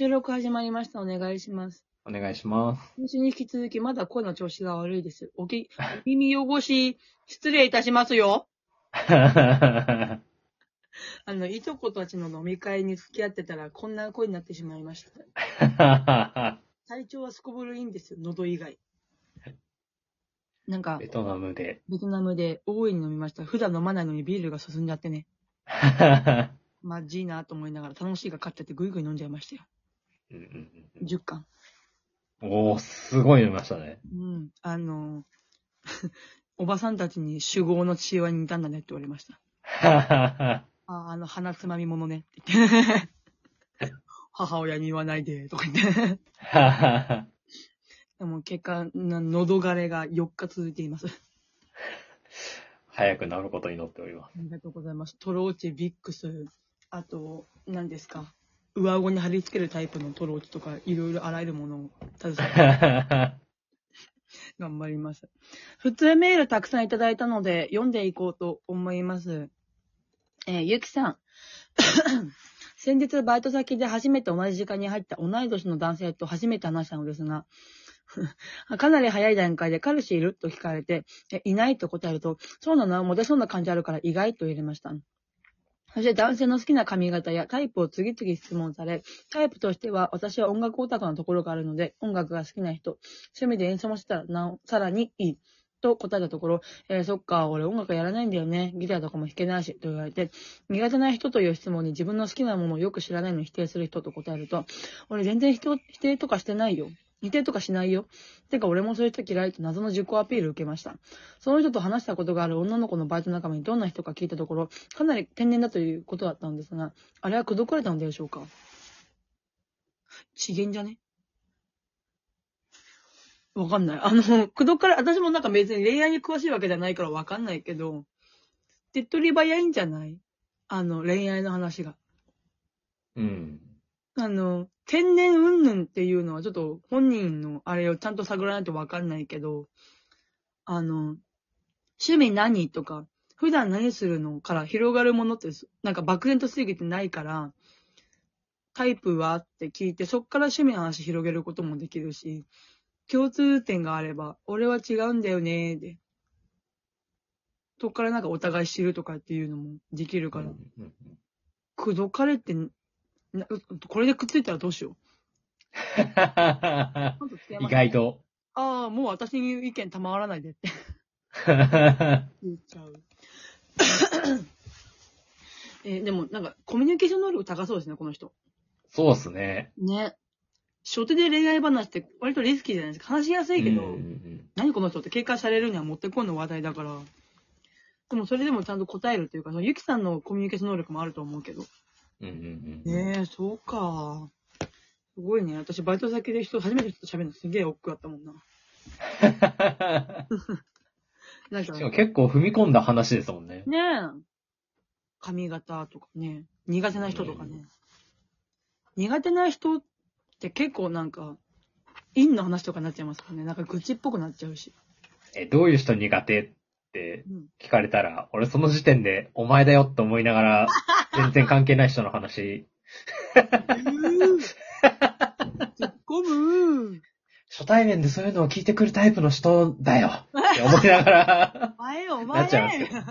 収録始まりました。お願いします。お願いします。先週に引き続き、まだ声の調子が悪いです。おき、お耳汚し、失礼いたしますよ。あの、いとこたちの飲み会に付き合ってたら、こんな声になってしまいました。体調はすこぶるいいんですよ、喉以外。なんかベ、トナムで。ベトナムで大いに飲みました。普段飲まないのにビールが進んじゃってね。まじいなと思いながら、楽しいが勝っちゃってぐいぐい飲んじゃいましたよ。うんうんうん10巻。おー、すごい飲みましたね。うん。あの、おばさんたちに酒豪の父親に似たんだねって言われました。あ あ、あの鼻つまみものねって言って。母親に言わないで、とか言って。でも結果、な喉枯れが4日続いています。早く治ることを祈っておりまありがとうございます。トローチ、ビックス、あと、何ですか？上顎に貼り付けるタイプのトローチとか、いろいろあらゆるものを携えて。頑張ります。普通メールたくさんいただいたので、読んでいこうと思います。えーゆきさん。先日バイト先で初めて同じ時間に入った同い年の男性と初めて話したのですが、かなり早い段階で彼氏いると聞かれて、いないと答えると、そうなの？モテそうな感じあるから意外と入れました。そして男性の好きな髪型やタイプを次々質問され、タイプとしては私は音楽オタクなところがあるので、音楽が好きな人、趣味で演奏もしたらなお、さらにいい。と答えたところ、えーそっか、俺音楽やらないんだよね。ギターとかも弾けないし、と言われて、苦手な人という質問に自分の好きなものをよく知らないのに否定する人と答えると、俺全然人否定とかしてないよ。否定とかしないよ。てか俺もそういう人嫌いと謎の自己アピールを受けました。その人と話したことがある女の子のバイト仲間にどんな人か聞いたところ、かなり天然だということだったんですが、あれは口説かれたのでしょうか？資源じゃね？わかんない。あの、口説かれ、私もなんか別に恋愛に詳しいわけじゃないからわかんないけど、手っ取り早いんじゃない？あの、恋愛の話が。うん。あの、天然云々っていうのはちょっと本人のあれをちゃんと探らないとわかんないけど、あの、趣味何とか、普段何するのから広がるものって、なんか漠然と過ぎてないから、タイプはって聞いて、そっから趣味の話広げることもできるし、共通点があれば、俺は違うんだよねで、そっからなんかお互い知るとかっていうのもできるから、うん。口説かれて、なこれでくっついたらどうしよう。意外と。ああ、もう私に意見賜らないでって 言っちゃう。えーでもなんかコミュニケーション能力高そうですね、この人。そうっすね。ね。初手で恋愛話って割とリスキーじゃないですか。話しやすいけど、うんうん何この人って警戒されるにはもってこいの話題だから。でもそれでもちゃんと答えるっていうか、そのゆきさんのコミュニケーション能力もあると思うけど。うんうんうんねえ、そうか。すごいね。私バイト先で人、初めて人と喋るのすげえ億劫だったもんな。なんかしかも結構踏み込んだ話ですもんね。ねえ。髪型とかね。苦手な人とかね。苦手な人って結構なんか、陰の話とかになっちゃいますからね。なんか愚痴っぽくなっちゃうし。え、どういう人苦手ってうん。聞かれたら、俺その時点でお前だよって思いながら、全然関係ない人の話、突っ込む初対面でそういうのを聞いてくるタイプの人だよって思いながら、お前お前なっちゃうんですけど。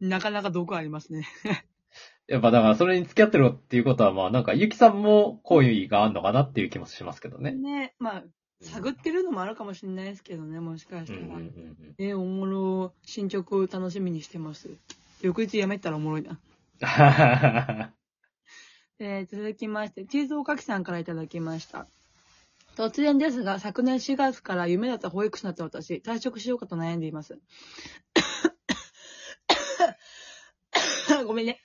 なかなか毒ありますね。やっぱだからそれに付き合ってるっていうことはまあなんかゆきさんも好意があるのかなっていう気もしますけどね。ねまあ、探ってるのもあるかもしれないですけどね、もしかしたら。うんうんうんえおもろ、進捗楽しみにしてます。翌日やめたらおもろいな。うん。えー続きまして、チーズおかきさんからいただきました。突然ですが、昨年4月から夢だった保育士になった私、退職しようかと悩んでいます。ごめんね。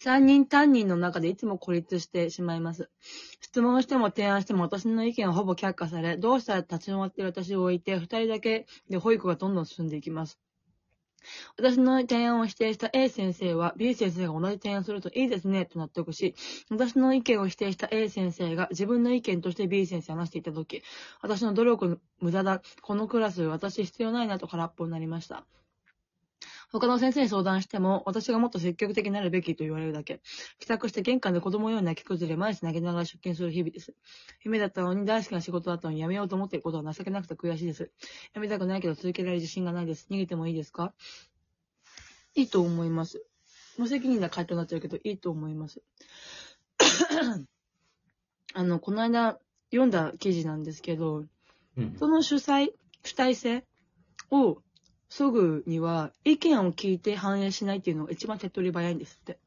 三人担任の中でいつも孤立してしまいます。質問しても提案しても私の意見はほぼ却下され、どうしたら立ち止まっている私を置いて、二人だけで保育がどんどん進んでいきます。私の提案を否定した A 先生は B 先生が同じ提案するといいですねと納得し、私の意見を否定した A 先生が自分の意見として B 先生を話していたとき、私の努力無駄だ。このクラス私必要ないなと空っぽになりました。他の先生に相談しても、私がもっと積極的になるべきと言われるだけ。帰宅して玄関で子供のように泣き崩れ、毎日投げながら出勤する日々です。夢だったのに大好きな仕事だったのに辞めようと思っていることは情けなくて悔しいです。辞めたくないけど続けられる自信がないです。逃げてもいいですか？いいと思います。無責任な回答になっちゃうけど、いいと思います。あの、この間読んだ記事なんですけど、うん。その主催、主体性を削ぐには、意見を聞いて反映しないっていうのが一番手っ取り早いんですって。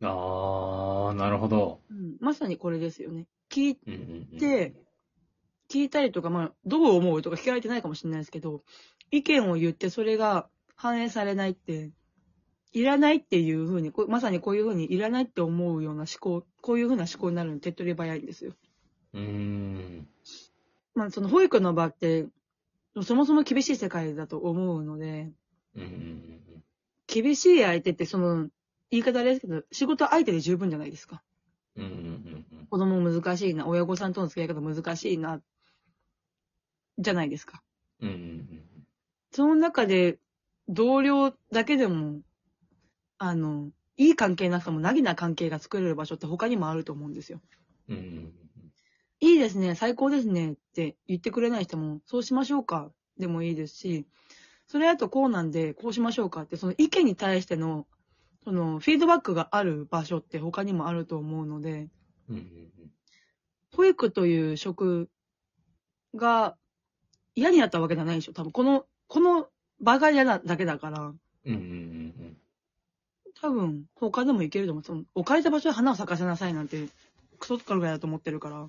あー、なるほど。うん、まさにこれですよね。聞いうんうんうん、て、聞いたりとか、まあ、どう思うとか聞かれてないかもしれないですけど、意見を言ってそれが反映されないって、いらないっていうふうに、まさにこういうふうにいらないって思うような思考、こういうふうな思考になるの手っ取り早いんですよ。うーん。まあ、その保育の場って、そもそも厳しい世界だと思うので、うんうんうん厳しい相手ってその、言い方あれですけど、仕事相手で十分じゃないですか。うん。うんうんうん子供難しいな、親御さんとの付き合い方難しいな、じゃないですか。うん。うんうんその中で、同僚だけでも、あの、いい関係なくても、なぎな関係が作れる場所って他にもあると思うんですよ。うん。うんうんいいですね、最高ですねって言ってくれない人も、そうしましょうかでもいいですし、それだとこうなんで、こうしましょうかって、その意見に対しての、その、フィードバックがある場所って他にもあると思うので、うんうん保育という職が嫌になったわけじゃないでしょ。多分この、この場が嫌なだけだから、うんうんうん多分他でもいけると思う。その置かれた場所で花を咲かせなさいなんて、クソとかぐらいだと思ってるから、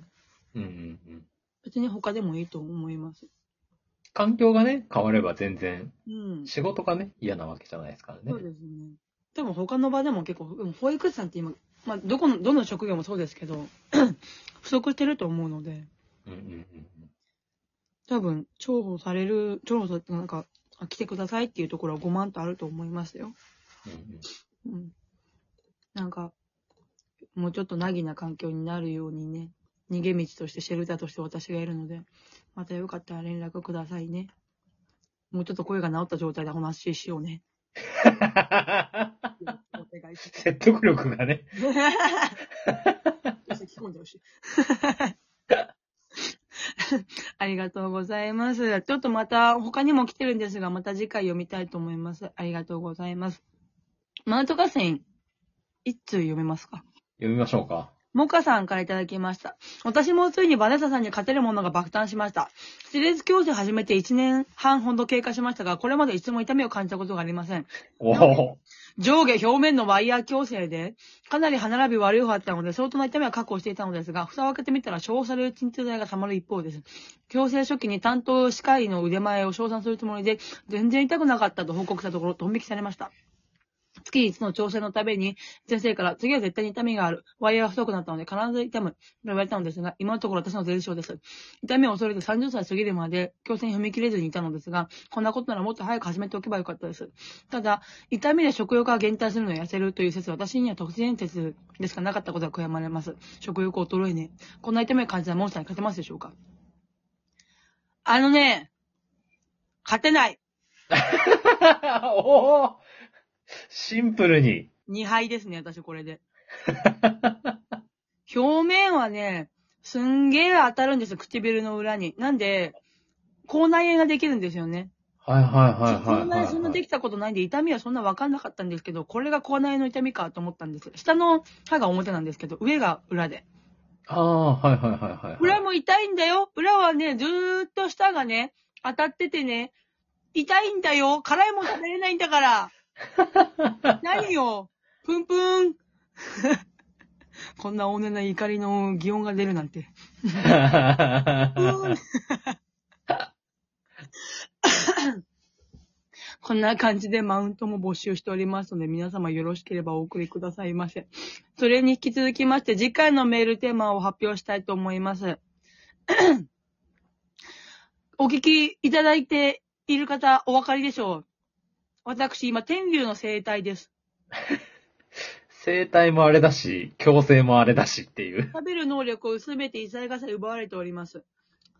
うんうんうん。別に他でもいいと思います。環境がね、変われば全然、うん。仕事がね、嫌なわけじゃないですからねそう。ですね。多分他の場でも結構、でも保育士さんって今、まあ、どこの、どの職業もそうですけど、不足してると思うので、うんうんうん多分、重宝される、重宝されてなんか、あ来てくださいっていうところは5万とあると思いますよ。うんうんうん。なんか、もうちょっとなぎな環境になるようにね、逃げ道としてシェルターとして私がいるので、またよかったら連絡くださいね。もうちょっと声が治った状態でお話ししようね。お願いします。説得力がね。聞こんでほしい。ありがとうございます。ちょっとまた他にも来てるんですが、また次回読みたいと思います。ありがとうございます。マウント合戦、一通読めますか？読みましょうか。モカさんからいただきました。私もついにバネッサさんに勝てるものが爆誕しました。スレズ矯正始めて1年半ほど経過しましたが、これまで一度も痛みを感じたことがありません。上下表面のワイヤー矯正で、かなり歯並び悪い方だったので、相当な痛みは確保していたのですが、蓋を開けてみたら、消される鎮痛剤が溜まる一方です。矯正初期に担当歯科医の腕前を称賛するつもりで、全然痛くなかったと報告したところ、ドン引きされました。月一の調整のために、先生から、次は絶対に痛みがある。ワイヤーが太くなったので、必ず痛む。と言われたのですが、今のところ私の前兆です。痛みを恐れて30歳過ぎるまで、矯正に踏み切れずにいたのですが、こんなことならもっと早く始めておけばよかったです。ただ、痛みで食欲が減退するのを痩せるという説私には特然説でしかなかったことが悔やまれます。食欲衰えね。こんな痛みを感じたモンスターに勝てますでしょうかあのね、勝てない。おおシンプルに。2敗ですね、私これで。表面はね、すんげえ当たるんですよ、唇の裏に。なんで、口内炎ができるんですよね。はいはいはいはい口内炎そんなできたことないんで、痛みはそんなわかんなかったんですけど、これが口内炎の痛みかと思ったんです。下の歯が表なんですけど、上が裏で。ああ、はいはいはいはい。裏も痛いんだよ。裏はね、ずーっと舌がね、当たっててね、痛いんだよ。辛いもん食べれないんだから。何よ。ぷんぷん。こんな大根な怒りの擬音が出るなんて。こんな感じでマウントも募集しておりますので、皆様よろしければお送りくださいませ。それに引き続きまして、次回のメールテーマを発表したいと思います。お聞きいただいている方、お分かりでしょう？私、今、天竜の生態です。生体もあれだし、強制もあれだしっていう。食べる能力をすべて異彩がさえ奪われております。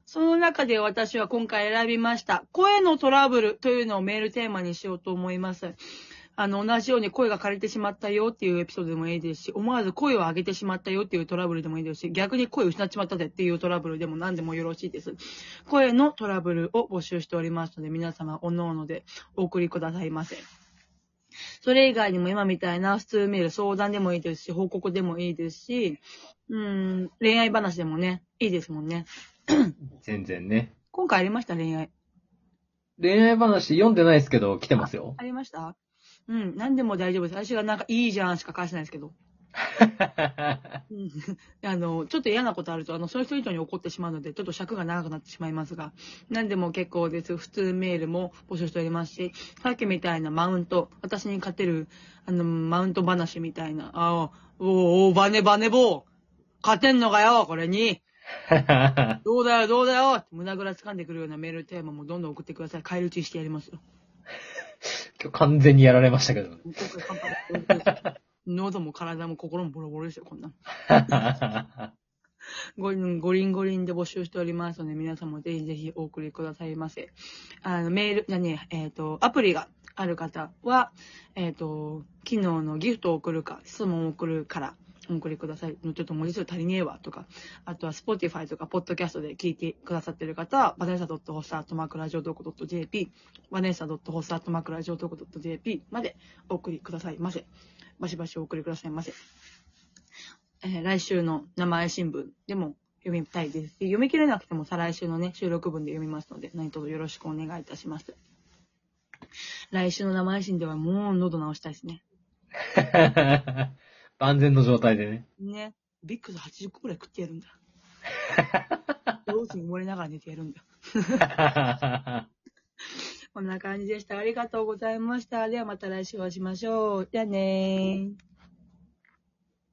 その中で私は今回選びました。声のトラブルというのをメールテーマにしようと思います。あの、同じように声が枯れてしまったよっていうエピソードでもいいですし、思わず声を上げてしまったよっていうトラブルでもいいですし、逆に声を失っちまったぜっていうトラブルでも何でもよろしいです。声のトラブルを募集しておりますので、皆様、おのおのでお送りくださいませ。それ以外にも今みたいな普通メール、相談でもいいですし、報告でもいいですし、うん、恋愛話でもね、いいですもんね。全然ね。今回ありました、恋愛。恋愛話読んでないですけど、来てますよ。ありました？うん、何でも大丈夫です。私がなんかいいじゃんしか返してないですけど。うん あの、ちょっと嫌なことあると、あの、その人以上に怒ってしまうので、ちょっと尺が長くなってしまいますが、何でも結構です。普通メールも募集しておりますし、さっきみたいなマウント、私に勝てる、あの、マウント話みたいな、あお、おお、バネバネボー勝てんのかよ、これに どうだよ、どうだよ胸ぐら掴んでくるようなメールテーマもどんどん送ってください。返り討ちしてやりますよ。今日完全にやられましたけど。喉も体も心もボロボロですよ、こんなん。ごごりんごりんで募集しておりますので、皆さんもぜひぜひお送りくださいませ。あの、メール、じゃねえ、えっ、と、アプリがある方は、えっ、と、昨日のギフトを送るか、質問を送るから、お送りください。ちょっと文字数足りねえわ、とか。あとは、Spotify とか、Podcast で聞いてくださってる方は、バネサ .hossa.macradio.jp、バネサ .hossa.macradio.jp までお送りくださいませ。バシバシお送りくださいませ。えー来週の生配信分でも読みたいですし、読み切れなくても再来週のね、収録分で読みますので、何卒よろしくお願いいたします。来週の生配信ではもう喉直したいですね。万全の状態でね。ね。ビックス80個くらい食ってやるんだ。ロースに漏れながら寝てやるんだ。こんな感じでした。ありがとうございました。ではまた来週お会いしましょう。じゃあねー。